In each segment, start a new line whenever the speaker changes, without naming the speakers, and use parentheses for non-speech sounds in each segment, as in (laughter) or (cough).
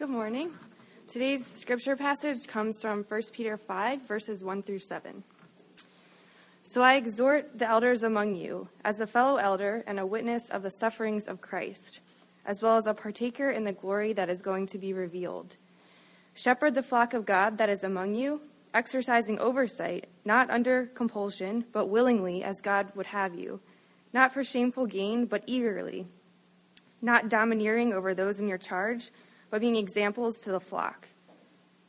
Good morning. Today's scripture passage comes from 1 Peter 5, verses 1 through 7. So I exhort the elders among you, as a fellow elder and a witness of the sufferings of Christ, as well as a partaker in the glory that is going to be revealed. Shepherd the flock of God that is among you, exercising oversight, not under compulsion, but willingly, as God would have you, not for shameful gain, but eagerly, not domineering over those in your charge but being examples to the flock.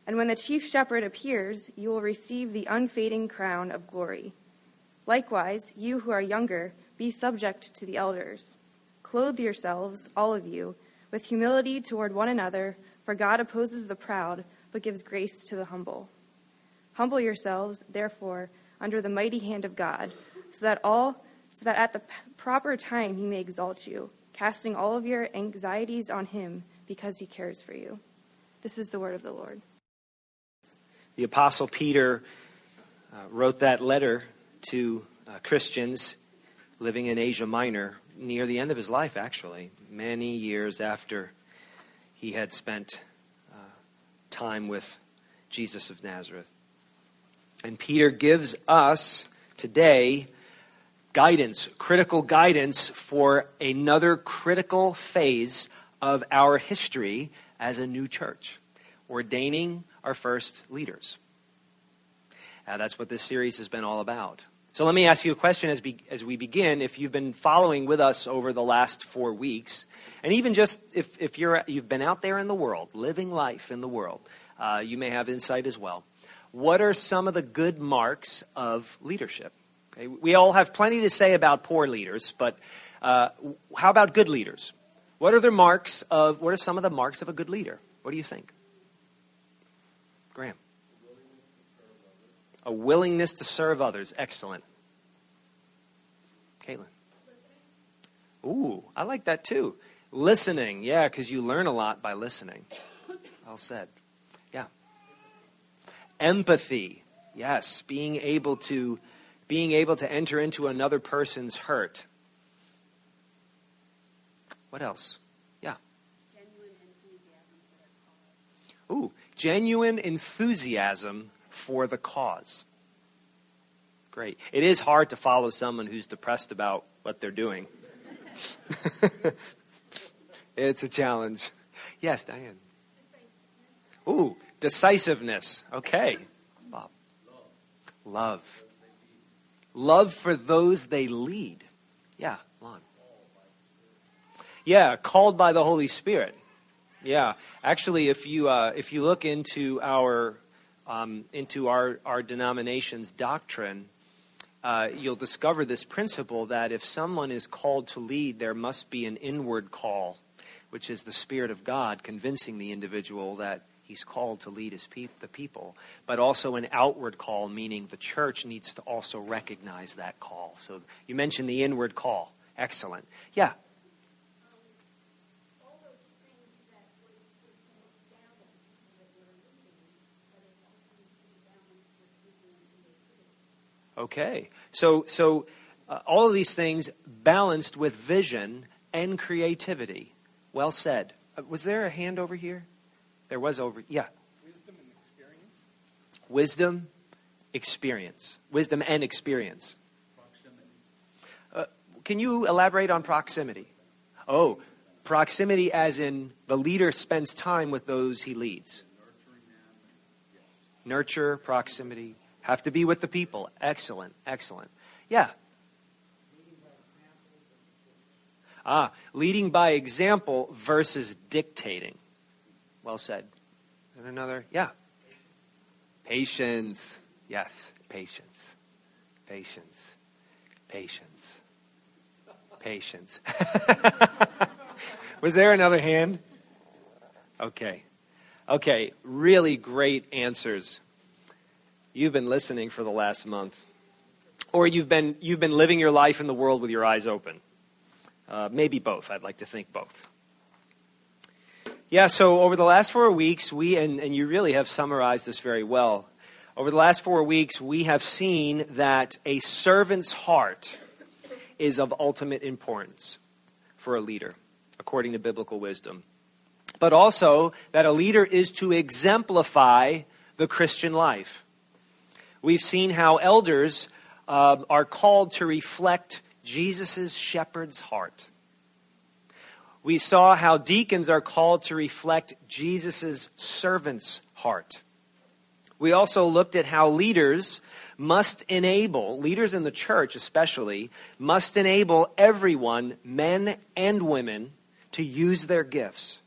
And when the chief shepherd appears, you will receive the unfading crown of glory. Likewise, you who are younger, be subject to the elders. Clothe yourselves, all of you, with humility toward one another, for God opposes the proud, but gives grace to the humble. Humble yourselves, therefore, under the mighty hand of God, so that all so that at the proper time he may exalt you, casting all of your anxieties on him because he cares for you. This is the word of the Lord.
The Apostle Peter uh, wrote that letter to uh, Christians living in Asia Minor near the end of his life, actually, many years after he had spent uh, time with Jesus of Nazareth. And Peter gives us today guidance, critical guidance for another critical phase of our history as a new church, ordaining our first leaders. That's what this series has been all about. So let me ask you a question as, be, as we begin. If you've been following with us over the last four weeks, and even just if, if you're, you've been out there in the world, living life in the world, uh, you may have insight as well. What are some of the good marks of leadership? Okay, we all have plenty to say about poor leaders, but uh, how about good leaders? What are the marks of, what are some of the marks of a good leader? What do you think? Graham. A willingness to serve others. Excellent. Caitlin. Ooh, I like that too. Listening. Yeah, because you learn a lot by listening. Well said. Yeah. Empathy. Yes, being able to being able to enter into another person's hurt. What else? Yeah. Genuine enthusiasm for Ooh, genuine enthusiasm for the cause. Great. It is hard to follow someone who's depressed about what they're doing. (laughs) it's a challenge. Yes, Diane. Ooh, decisiveness. Okay. Bob. Love. Love for those they lead. Yeah. Yeah, called by the Holy Spirit. Yeah, actually, if you uh, if you look into our um, into our our denomination's doctrine, uh, you'll discover this principle that if someone is called to lead, there must be an inward call, which is the Spirit of God convincing the individual that he's called to lead his pe- the people, but also an outward call, meaning the church needs to also recognize that call. So you mentioned the inward call. Excellent. Yeah, Okay. So, so uh, all of these things balanced with vision and creativity. Well said. Uh, was there a hand over here? There was over. Yeah.
Wisdom and experience.
Wisdom, experience. Wisdom and experience.
Proximity.
Uh, can you elaborate on proximity? Oh, proximity as in the leader spends time with those he leads. Nurture, proximity. Have to be with the people. Excellent, excellent. Yeah. Ah, leading by example versus dictating. Well said. And another, yeah. Patience. Yes, patience. Patience. Patience. Patience. (laughs) Was there another hand? Okay. Okay, really great answers you've been listening for the last month, or you've been, you've been living your life in the world with your eyes open. Uh, maybe both. I'd like to think both. Yeah, so over the last four weeks, we, and, and you really have summarized this very well. Over the last four weeks, we have seen that a servant's heart is of ultimate importance for a leader, according to biblical wisdom. but also that a leader is to exemplify the Christian life. We've seen how elders uh, are called to reflect Jesus' shepherd's heart. We saw how deacons are called to reflect Jesus' servant's heart. We also looked at how leaders must enable, leaders in the church especially, must enable everyone, men and women, to use their gifts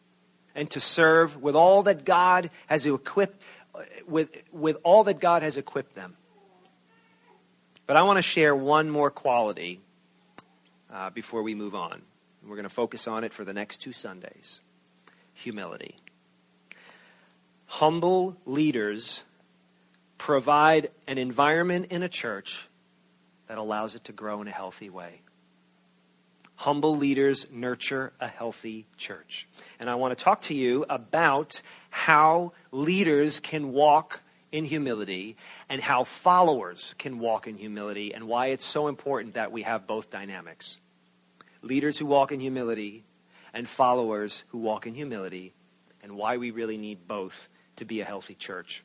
and to serve with all that God has equipped with, with all that God has equipped them. But I want to share one more quality uh, before we move on. We're going to focus on it for the next two Sundays humility. Humble leaders provide an environment in a church that allows it to grow in a healthy way. Humble leaders nurture a healthy church. And I want to talk to you about how leaders can walk in humility and how followers can walk in humility and why it's so important that we have both dynamics. Leaders who walk in humility and followers who walk in humility and why we really need both to be a healthy church.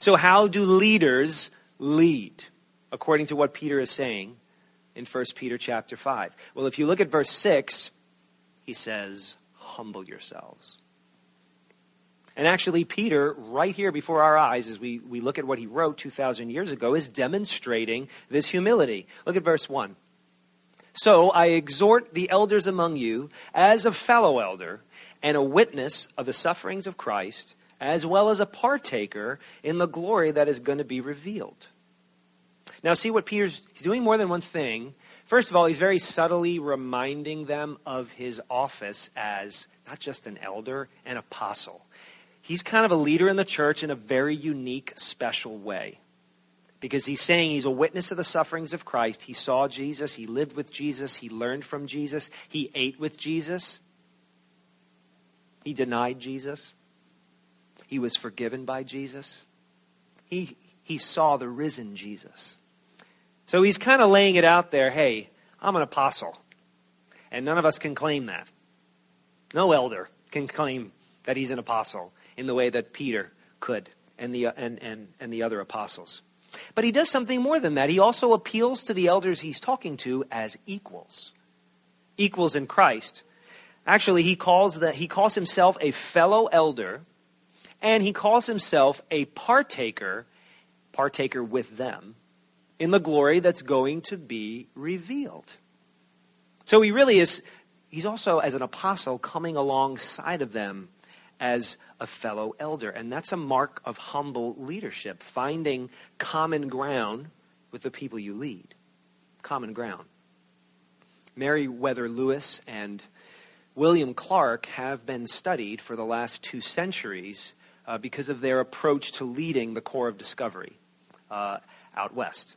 So, how do leaders lead? According to what Peter is saying in 1 Peter chapter 5. Well, if you look at verse 6, he says, Humble yourselves. And actually, Peter, right here before our eyes, as we, we look at what he wrote 2,000 years ago, is demonstrating this humility. Look at verse 1. So I exhort the elders among you, as a fellow elder and a witness of the sufferings of Christ, as well as a partaker in the glory that is going to be revealed. Now, see what Peter's he's doing more than one thing. First of all, he's very subtly reminding them of his office as not just an elder, an apostle he's kind of a leader in the church in a very unique, special way. Because he's saying he's a witness of the sufferings of Christ. He saw Jesus, he lived with Jesus, he learned from Jesus, he ate with Jesus, he denied Jesus, he was forgiven by Jesus, he, he saw the risen Jesus. So he's kind of laying it out there hey, I'm an apostle. And none of us can claim that. No elder can claim that he's an apostle in the way that Peter could and the, uh, and, and, and the other apostles. But he does something more than that. He also appeals to the elders he's talking to as equals, equals in Christ. Actually, he calls, the, he calls himself a fellow elder, and he calls himself a partaker, partaker with them, in the glory that's going to be revealed. So he really is, he's also, as an apostle, coming alongside of them as a fellow elder. And that's a mark of humble leadership, finding common ground with the people you lead. Common ground. Meriwether Lewis and William Clark have been studied for the last two centuries uh, because of their approach to leading the Corps of Discovery uh, out west.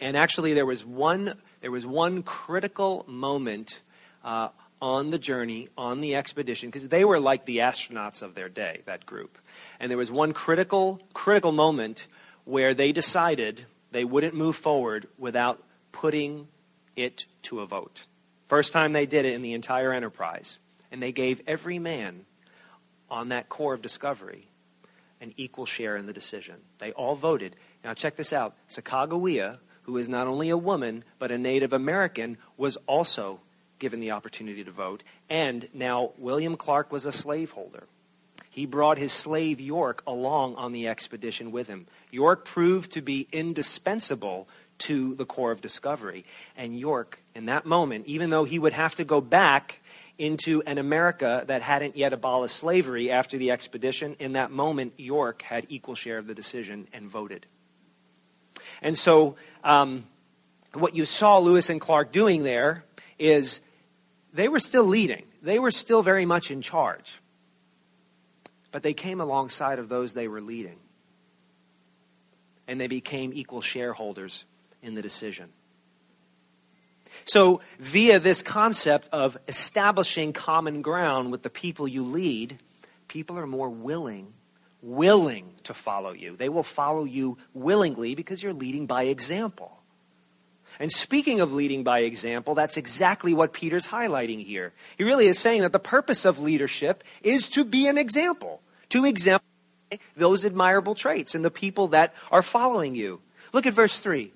And actually, there was one, there was one critical moment uh, on the journey, on the expedition, because they were like the astronauts of their day, that group. And there was one critical, critical moment where they decided they wouldn't move forward without putting it to a vote. First time they did it in the entire enterprise. And they gave every man on that Corps of Discovery an equal share in the decision. They all voted. Now, check this out Sacagawea, who is not only a woman, but a Native American, was also given the opportunity to vote. And now William Clark was a slaveholder. He brought his slave York along on the expedition with him. York proved to be indispensable to the Corps of Discovery. And York, in that moment, even though he would have to go back into an America that hadn't yet abolished slavery after the expedition, in that moment, York had equal share of the decision and voted. And so, um, what you saw Lewis and Clark doing there is they were still leading, they were still very much in charge. But they came alongside of those they were leading. And they became equal shareholders in the decision. So, via this concept of establishing common ground with the people you lead, people are more willing, willing to follow you. They will follow you willingly because you're leading by example. And speaking of leading by example, that's exactly what Peter's highlighting here. He really is saying that the purpose of leadership is to be an example, to exemplify those admirable traits in the people that are following you. Look at verse 3.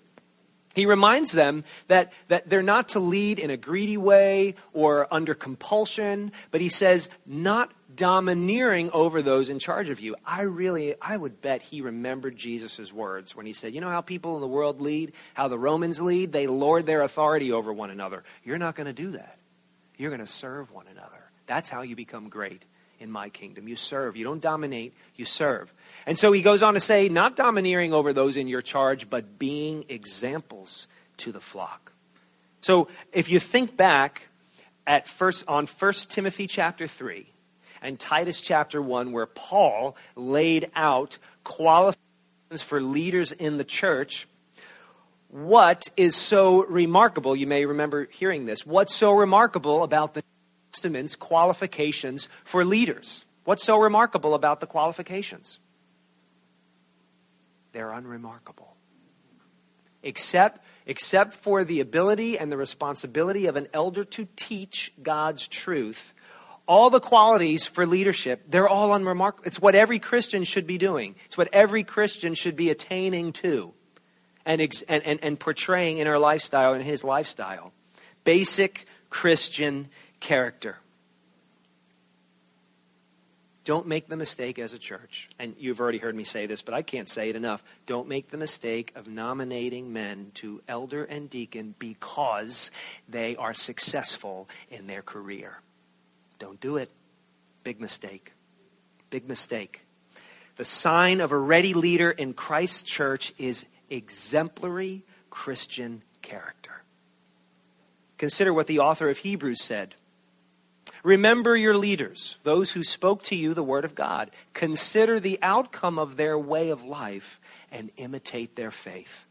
He reminds them that, that they're not to lead in a greedy way or under compulsion, but he says, not domineering over those in charge of you. I really, I would bet he remembered Jesus' words when he said, You know how people in the world lead? How the Romans lead? They lord their authority over one another. You're not going to do that. You're going to serve one another. That's how you become great in my kingdom. You serve. You don't dominate, you serve. And so he goes on to say, not domineering over those in your charge, but being examples to the flock. So if you think back at first on 1 Timothy chapter 3, and Titus chapter 1, where Paul laid out qualifications for leaders in the church. What is so remarkable? You may remember hearing this. What's so remarkable about the Testament's qualifications for leaders? What's so remarkable about the qualifications? They're unremarkable. Except, except for the ability and the responsibility of an elder to teach God's truth all the qualities for leadership, they're all unremarkable. It's what every Christian should be doing, it's what every Christian should be attaining to and, and, and, and portraying in our lifestyle, in his lifestyle. Basic Christian character. Don't make the mistake as a church, and you've already heard me say this, but I can't say it enough. Don't make the mistake of nominating men to elder and deacon because they are successful in their career. Don't do it. Big mistake. Big mistake. The sign of a ready leader in Christ's church is exemplary Christian character. Consider what the author of Hebrews said. Remember your leaders, those who spoke to you the word of God. Consider the outcome of their way of life and imitate their faith.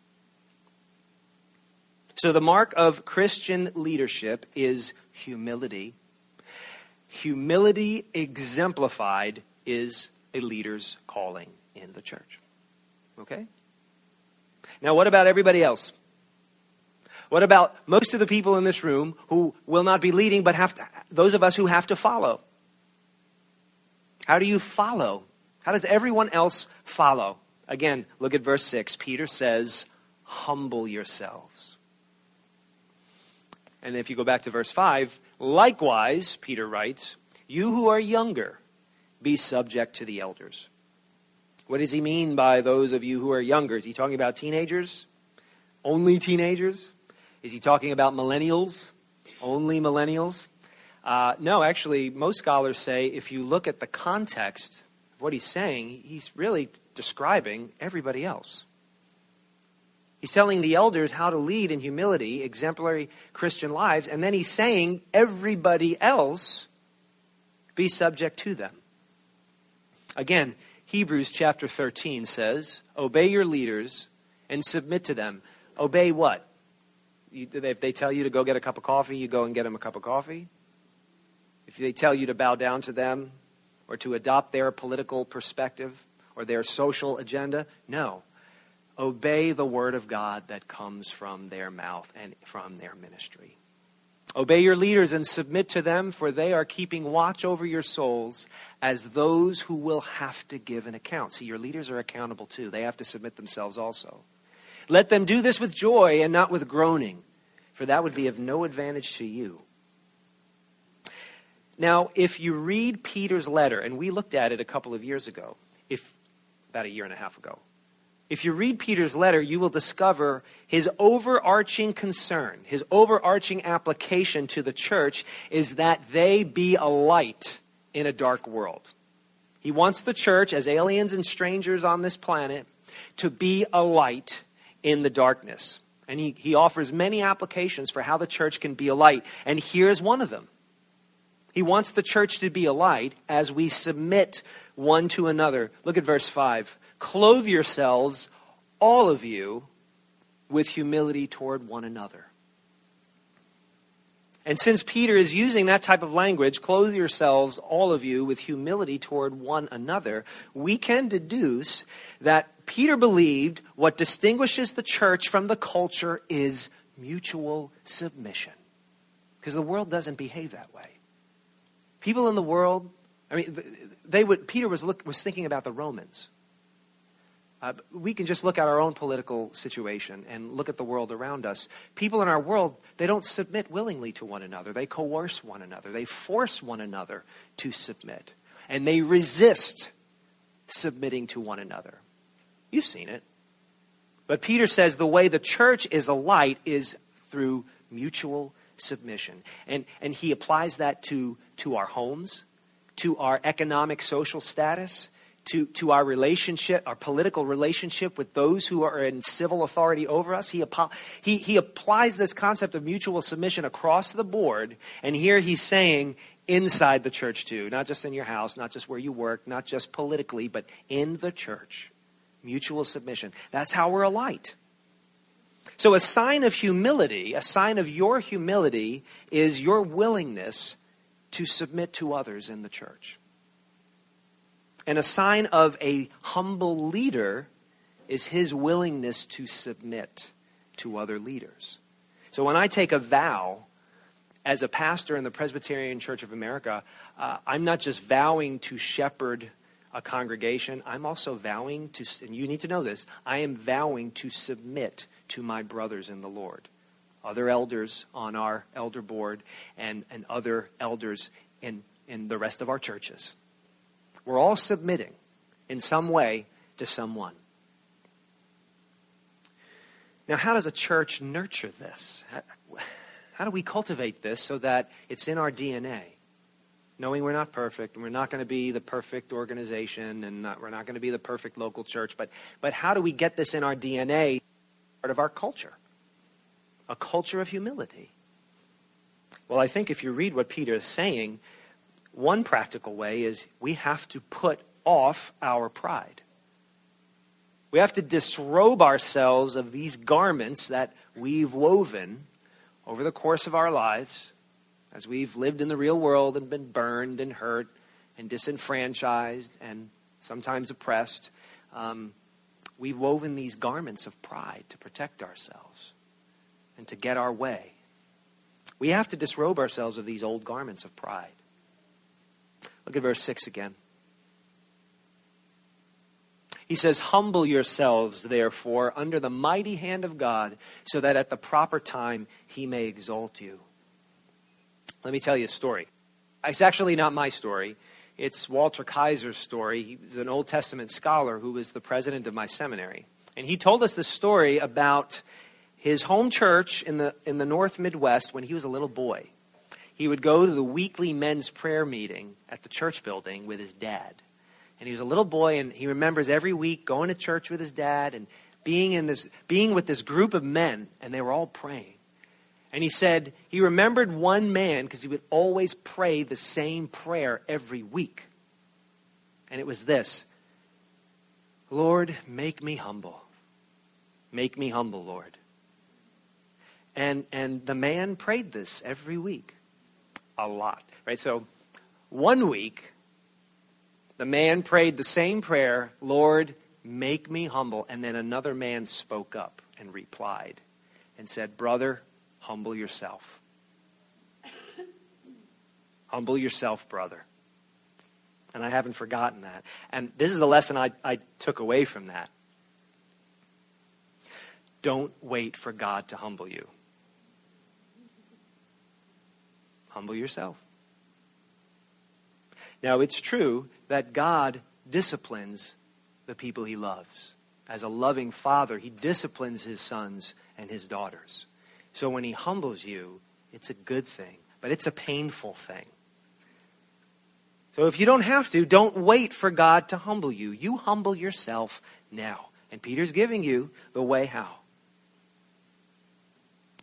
So, the mark of Christian leadership is humility Humility exemplified is a leader's calling in the church. Okay? Now, what about everybody else? What about most of the people in this room who will not be leading, but have to, those of us who have to follow? How do you follow? How does everyone else follow? Again, look at verse 6. Peter says, Humble yourselves. And if you go back to verse 5, Likewise, Peter writes, you who are younger, be subject to the elders. What does he mean by those of you who are younger? Is he talking about teenagers? Only teenagers? Is he talking about millennials? Only millennials? Uh, no, actually, most scholars say if you look at the context of what he's saying, he's really describing everybody else. He's telling the elders how to lead in humility, exemplary Christian lives, and then he's saying everybody else be subject to them. Again, Hebrews chapter 13 says, Obey your leaders and submit to them. Obey what? You, if they tell you to go get a cup of coffee, you go and get them a cup of coffee. If they tell you to bow down to them or to adopt their political perspective or their social agenda, no obey the word of God that comes from their mouth and from their ministry. Obey your leaders and submit to them, for they are keeping watch over your souls as those who will have to give an account. See, your leaders are accountable too. They have to submit themselves also. Let them do this with joy and not with groaning, for that would be of no advantage to you. Now, if you read Peter's letter, and we looked at it a couple of years ago, if about a year and a half ago, if you read Peter's letter, you will discover his overarching concern, his overarching application to the church is that they be a light in a dark world. He wants the church, as aliens and strangers on this planet, to be a light in the darkness. And he, he offers many applications for how the church can be a light. And here's one of them. He wants the church to be a light as we submit one to another. Look at verse 5. Clothe yourselves, all of you, with humility toward one another. And since Peter is using that type of language, clothe yourselves, all of you, with humility toward one another, we can deduce that Peter believed what distinguishes the church from the culture is mutual submission. Because the world doesn't behave that way. People in the world, I mean, they would, Peter was, look, was thinking about the Romans. Uh, we can just look at our own political situation and look at the world around us. People in our world, they don't submit willingly to one another. They coerce one another. They force one another to submit. And they resist submitting to one another. You've seen it. But Peter says the way the church is a light is through mutual submission. And, and he applies that to, to our homes, to our economic, social status, to, to our relationship, our political relationship with those who are in civil authority over us. He, he, he applies this concept of mutual submission across the board. And here he's saying inside the church too, not just in your house, not just where you work, not just politically, but in the church. Mutual submission. That's how we're a light. So, a sign of humility, a sign of your humility, is your willingness to submit to others in the church. And a sign of a humble leader is his willingness to submit to other leaders. So, when I take a vow as a pastor in the Presbyterian Church of America, uh, I'm not just vowing to shepherd a congregation, I'm also vowing to, and you need to know this, I am vowing to submit to my brothers in the Lord, other elders on our elder board, and, and other elders in, in the rest of our churches. We're all submitting in some way to someone. Now, how does a church nurture this? How, do we cultivate this so that it's in our DNA? Knowing we're not perfect, and we're not going to be the perfect organization, and not, we're not going to be the perfect local church, but, but how do we get this in our DNA? part of our culture a culture of humility. Well, I think if you read what Peter is saying, one practical way is we have to put off our pride. We have to disrobe ourselves of these garments that we've woven over the course of our lives as we've lived in the real world and been burned and hurt and disenfranchised and sometimes oppressed. Um, We've woven these garments of pride to protect ourselves and to get our way. We have to disrobe ourselves of these old garments of pride. Look at verse 6 again. He says, Humble yourselves, therefore, under the mighty hand of God, so that at the proper time he may exalt you. Let me tell you a story. It's actually not my story. It's Walter Kaiser's story. He's an Old Testament scholar who was the president of my seminary. And he told us this story about his home church in the, in the North Midwest when he was a little boy. He would go to the weekly men's prayer meeting at the church building with his dad. And he was a little boy, and he remembers every week going to church with his dad and being, in this, being with this group of men, and they were all praying. And he said he remembered one man because he would always pray the same prayer every week. And it was this Lord, make me humble. Make me humble, Lord. And, and the man prayed this every week. A lot. Right? So one week, the man prayed the same prayer, Lord, make me humble. And then another man spoke up and replied and said, Brother, Humble yourself. Humble yourself, brother. And I haven't forgotten that. And this is the lesson I, I took away from that. Don't wait for God to humble you. Humble yourself. Now, it's true that God disciplines the people he loves. As a loving father, he disciplines his sons and his daughters. So when he humbles you, it's a good thing, but it's a painful thing. So if you don't have to, don't wait for God to humble you. You humble yourself now. And Peter's giving you the way how.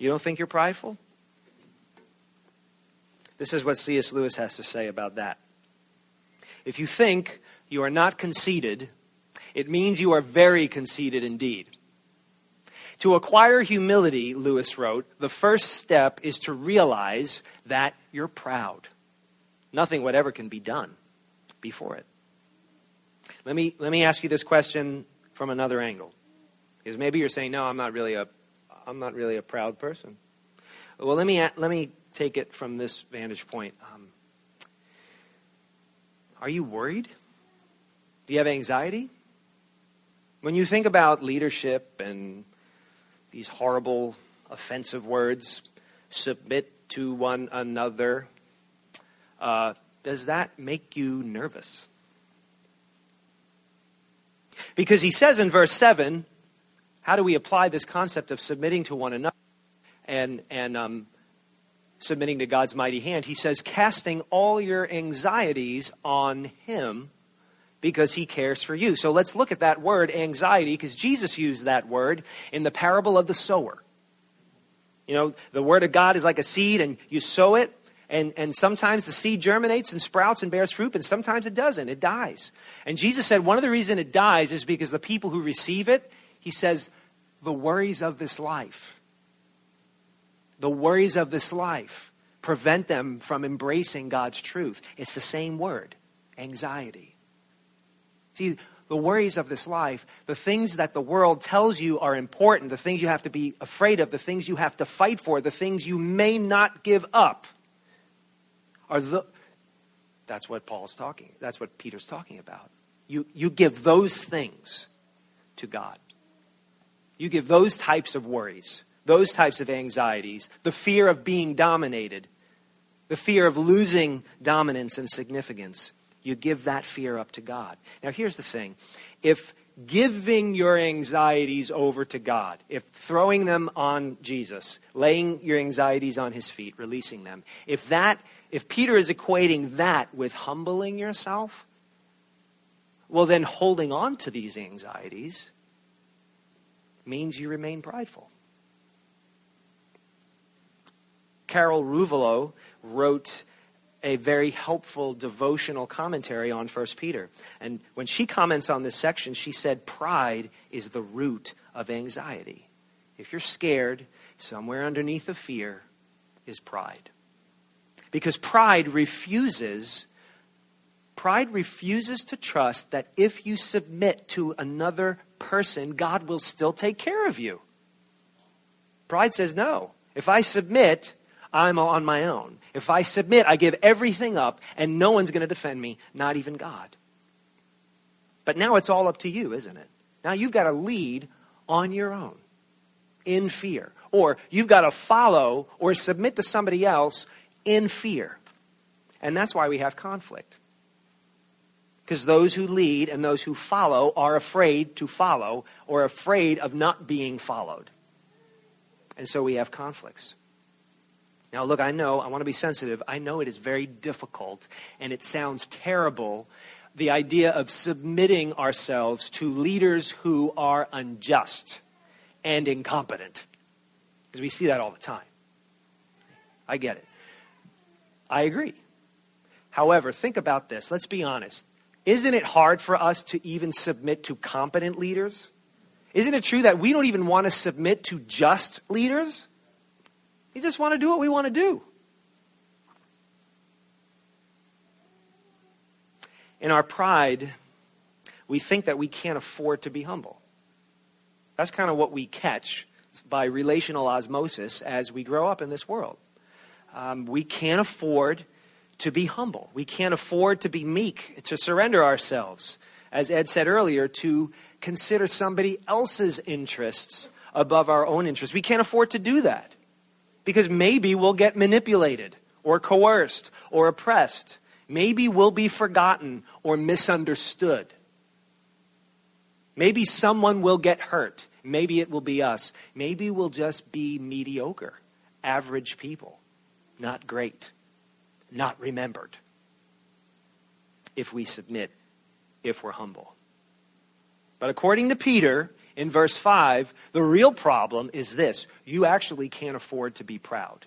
You don't think you're prideful? This is what C.S. Lewis has to say about that. If you think you are not conceited, it means you are very conceited indeed. To acquire humility, Lewis wrote, the first step is to realize that you're proud. Nothing whatever can be done before it. Let me, let me ask you this question from another angle. Because maybe you're saying, no, I'm not really a, I'm not really a proud person. Well, let me, let me take it from this vantage point. Um, are you worried? Do you have anxiety? When you think about leadership and these horrible, offensive words, submit to one another, uh, does that make you nervous? Because he says in verse 7, how do we apply this concept of submitting to one another and, and um, submitting to God's mighty hand? He says, casting all your anxieties on him because he cares for you. So let's look at that word, anxiety, because Jesus used that word in the parable of the sower. You know, the word of God is like a seed, and you sow it, and, and sometimes the seed germinates and sprouts and bears fruit, and sometimes it doesn't. It dies. And Jesus said one of the reasons it dies is because the people who receive it, he says, the worries of this life, the worries of this life prevent them from embracing God's truth. It's the same word, anxiety. See, the worries of this life, the things that the world tells you are important, the things you have to be afraid of, the things you have to fight for, the things you may not give up, are the. That's what Paul's talking. That's what Peter's talking about. You, you give those things to God. You give those types of worries, those types of anxieties, the fear of being dominated, the fear of losing dominance and significance you give that fear up to God. Now, here's the thing if giving your anxieties over to God, if throwing them on Jesus, laying your anxieties on his feet, releasing them, if that if Peter is equating that with humbling yourself, well then holding on to these anxieties means you remain prideful. Carol Ruvolo wrote a very helpful devotional commentary on 1 Peter. And when she comments on this section, she said, Pride is the root of anxiety. If you're scared, somewhere underneath the fear is pride. Because pride refuses pride refuses to trust that if you submit to another person, God will still take care of you. Pride says no. If I submit, I'm on my own. If I submit, I give everything up, and no one's going to defend me, not even God. But now it's all up to you, isn't it? Now you've got to lead on your own in fear. Or you've got to follow or submit to somebody else in fear. And that's why we have conflict. Because those who lead and those who follow are afraid to follow or afraid of not being followed. And so we have conflicts. Now, look, I know, I want to be sensitive. I know it is very difficult and it sounds terrible the idea of submitting ourselves to leaders who are unjust and incompetent. Because we see that all the time. I get it. I agree. However, think about this. Let's be honest. Isn't it hard for us to even submit to competent leaders? Isn't it true that we don't even want to submit to just leaders? We just want to do what we want to do. In our pride, we think that we can't afford to be humble. That's kind of what we catch by relational osmosis as we grow up in this world. Um, we can't afford to be humble. We can't afford to be meek, to surrender ourselves, as Ed said earlier, to consider somebody else's interests above our own interests. We can't afford to do that because maybe we'll get manipulated or coerced or oppressed. Maybe we'll be forgotten or misunderstood. Maybe someone will get hurt. Maybe it will be us. Maybe we'll just be mediocre, average people, not great, not remembered. If we submit, if we're humble. But according to Peter, in verse 5, the real problem is this you actually can't afford to be proud.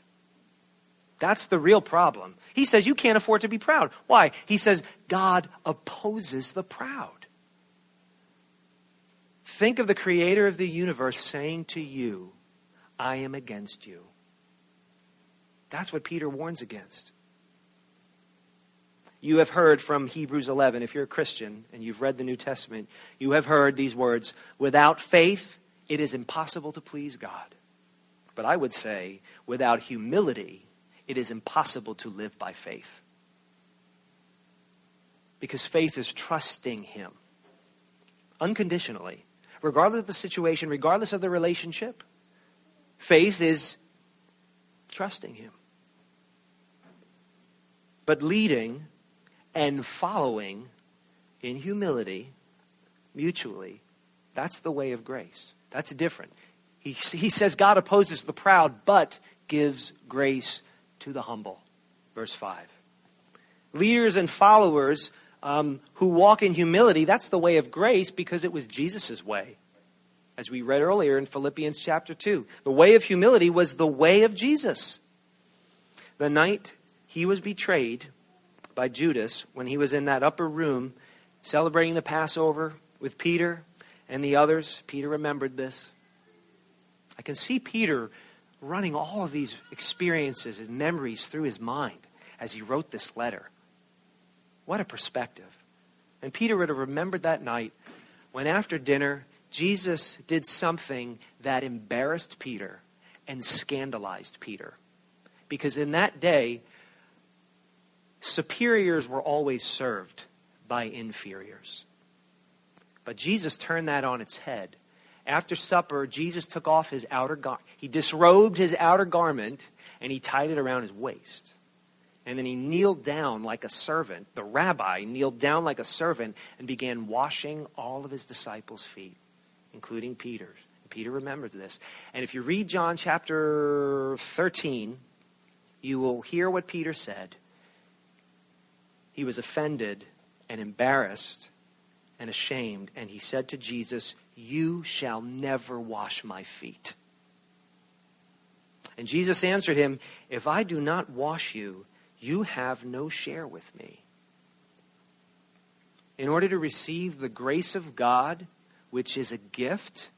That's the real problem. He says you can't afford to be proud. Why? He says God opposes the proud. Think of the creator of the universe saying to you, I am against you. That's what Peter warns against. You have heard from Hebrews 11, if you're a Christian and you've read the New Testament, you have heard these words Without faith, it is impossible to please God. But I would say, without humility, it is impossible to live by faith. Because faith is trusting Him unconditionally, regardless of the situation, regardless of the relationship. Faith is trusting Him. But leading and following in humility, mutually, that's the way of grace. That's different. He, he says God opposes the proud, but gives grace to the humble. Verse 5. Leaders and followers um, who walk in humility, that's the way of grace because it was Jesus' way. As we read earlier in Philippians chapter 2, the way of humility was the way of Jesus. The night he was betrayed by Judas, when he was in that upper room celebrating the Passover with Peter and the others, Peter remembered this. I can see Peter running all of these experiences and memories through his mind as he wrote this letter. What a perspective. And Peter would have remembered that night when, after dinner, Jesus did something that embarrassed Peter and scandalized Peter. Because in that day, superiors were always served by inferiors. But Jesus turned that on its head. After supper, Jesus took off his outer garment. He disrobed his outer garment and he tied it around his waist. And then he kneeled down like a servant. The rabbi kneeled down like a servant and began washing all of his disciples' feet including Peter's. Peter remembered this. And if you read John chapter 13, you will hear what Peter said. He was offended and embarrassed and ashamed, and he said to Jesus, You shall never wash my feet. And Jesus answered him, If I do not wash you, you have no share with me. In order to receive the grace of God, which is a gift,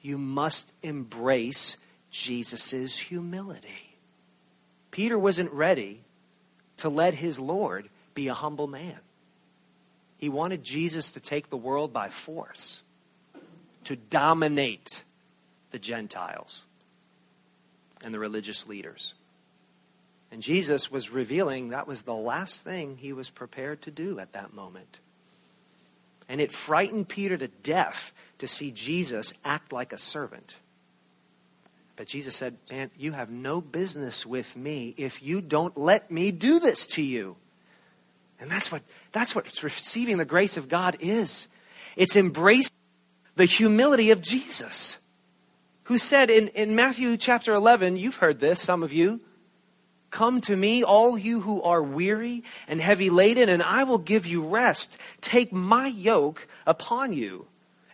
you must embrace Jesus' humility. Peter wasn't ready to let his Lord be a humble man. He wanted Jesus to take the world by force, to dominate the Gentiles and the religious leaders. And Jesus was revealing that was the last thing he was prepared to do at that moment. And it frightened Peter to death to see Jesus act like a servant. But Jesus said, Man, you have no business with me if you don't let me do this to you. And that's what that's what receiving the grace of God is. It's embracing the humility of Jesus. Who said in, in Matthew chapter 11, you've heard this, some of you, Come to me, all you who are weary and heavy laden, and I will give you rest. Take my yoke upon you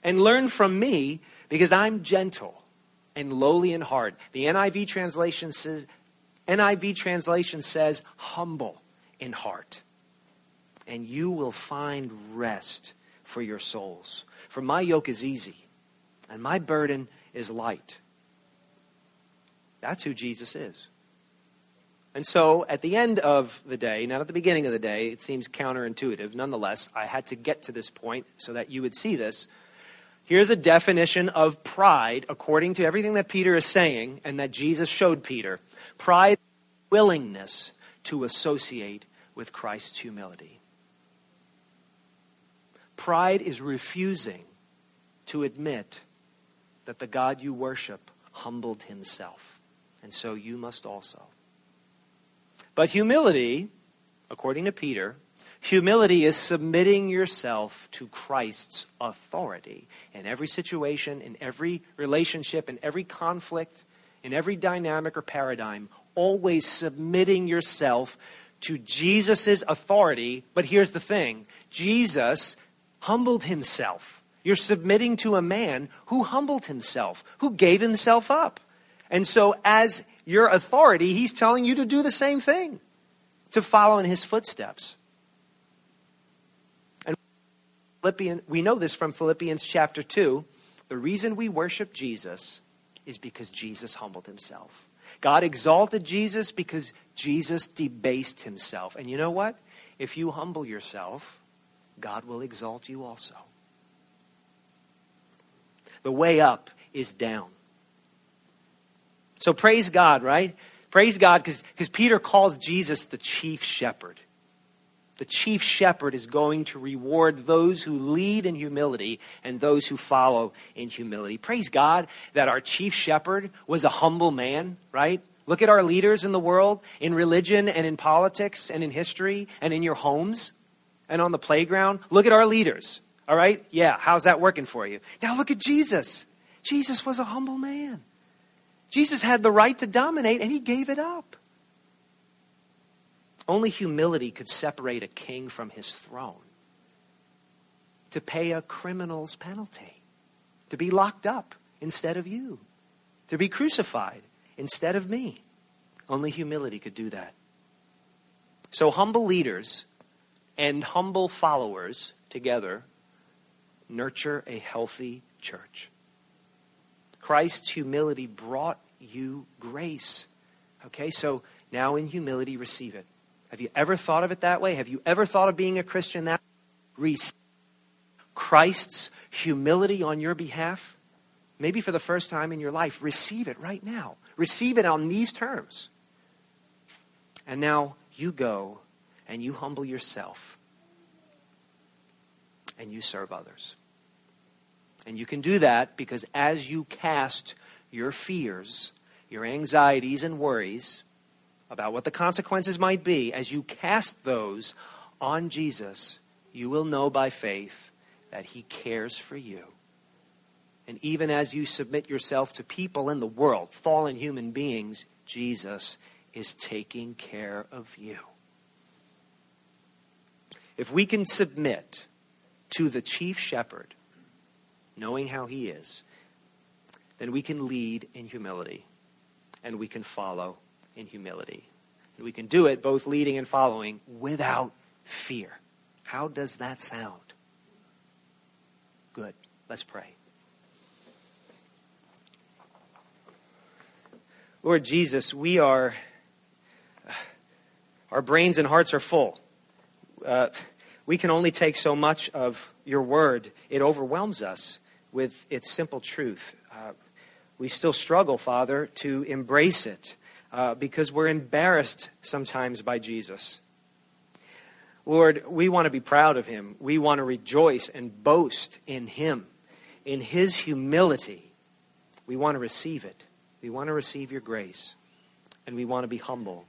and learn from me, because I'm gentle and lowly in heart. The NIV translation says, NIV translation says humble in heart. And you will find rest for your souls. For my yoke is easy, and my burden is light. That's who Jesus is. And so at the end of the day, not at the beginning of the day, it seems counterintuitive. Nonetheless, I had to get to this point so that you would see this. Here's a definition of pride according to everything that Peter is saying and that Jesus showed Peter. Pride, willingness to associate with Christ's humility. Pride is refusing to admit that the God you worship humbled himself. And so you must also. But humility, according to Peter, humility is submitting yourself to Christ's authority in every situation, in every relationship, in every conflict, in every dynamic or paradigm, always submitting yourself to Jesus' authority. But here's the thing Jesus humbled himself. You're submitting to a man who humbled himself, who gave himself up. And so, as your authority, he's telling you to do the same thing, to follow in his footsteps. And Philippians, we know this from Philippians chapter 2. The reason we worship Jesus is because Jesus humbled himself. God exalted Jesus because Jesus debased himself. And you know what? If you humble yourself, God will exalt you also. The way up is down. So praise God, right? Praise God because Peter calls Jesus the chief shepherd. The chief shepherd is going to reward those who lead in humility and those who follow in humility. Praise God that our chief shepherd was a humble man, right? Look at our leaders in the world, in religion and in politics and in history and in your homes and on the playground. Look at our leaders, all right? Yeah, how's that working for you? Now look at Jesus. Jesus was a humble man. Jesus had the right to dominate and he gave it up. Only humility could separate a king from his throne, to pay a criminal's penalty, to be locked up instead of you, to be crucified instead of me. Only humility could do that. So, humble leaders and humble followers together nurture a healthy church. Christ's humility brought you grace. Okay, so now in humility, receive it. Have you ever thought of it that way? Have you ever thought of being a Christian that way? Receive Christ's humility on your behalf. Maybe for the first time in your life, receive it right now. Receive it on these terms. And now you go and you humble yourself and you serve others. And you can do that because as you cast your fears, your anxieties, and worries about what the consequences might be, as you cast those on Jesus, you will know by faith that He cares for you. And even as you submit yourself to people in the world, fallen human beings, Jesus is taking care of you. If we can submit to the chief shepherd, knowing how he is, then we can lead in humility and we can follow in humility. And we can do it both leading and following without fear. How does that sound? Good. Let's pray. Lord Jesus, we are, our brains and hearts are full. Uh, we can only take so much of your word, it overwhelms us with its simple truth. Uh, we still struggle, Father, to embrace it uh, because we're embarrassed sometimes by Jesus. Lord, we want to be proud of him. We want to rejoice and boast in him, in his humility. We want to receive it. We want to receive your grace. And we want to be humble.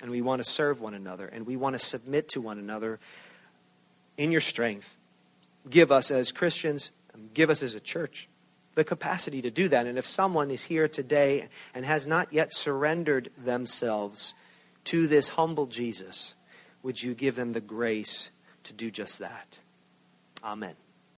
And we want to serve one another. And we want to submit to one another in your strength. Give us as Christians, um, give us as a church the capacity to do that. And if someone is here today and has not yet surrendered themselves to this humble Jesus, would you give them the grace to do just that? Amen.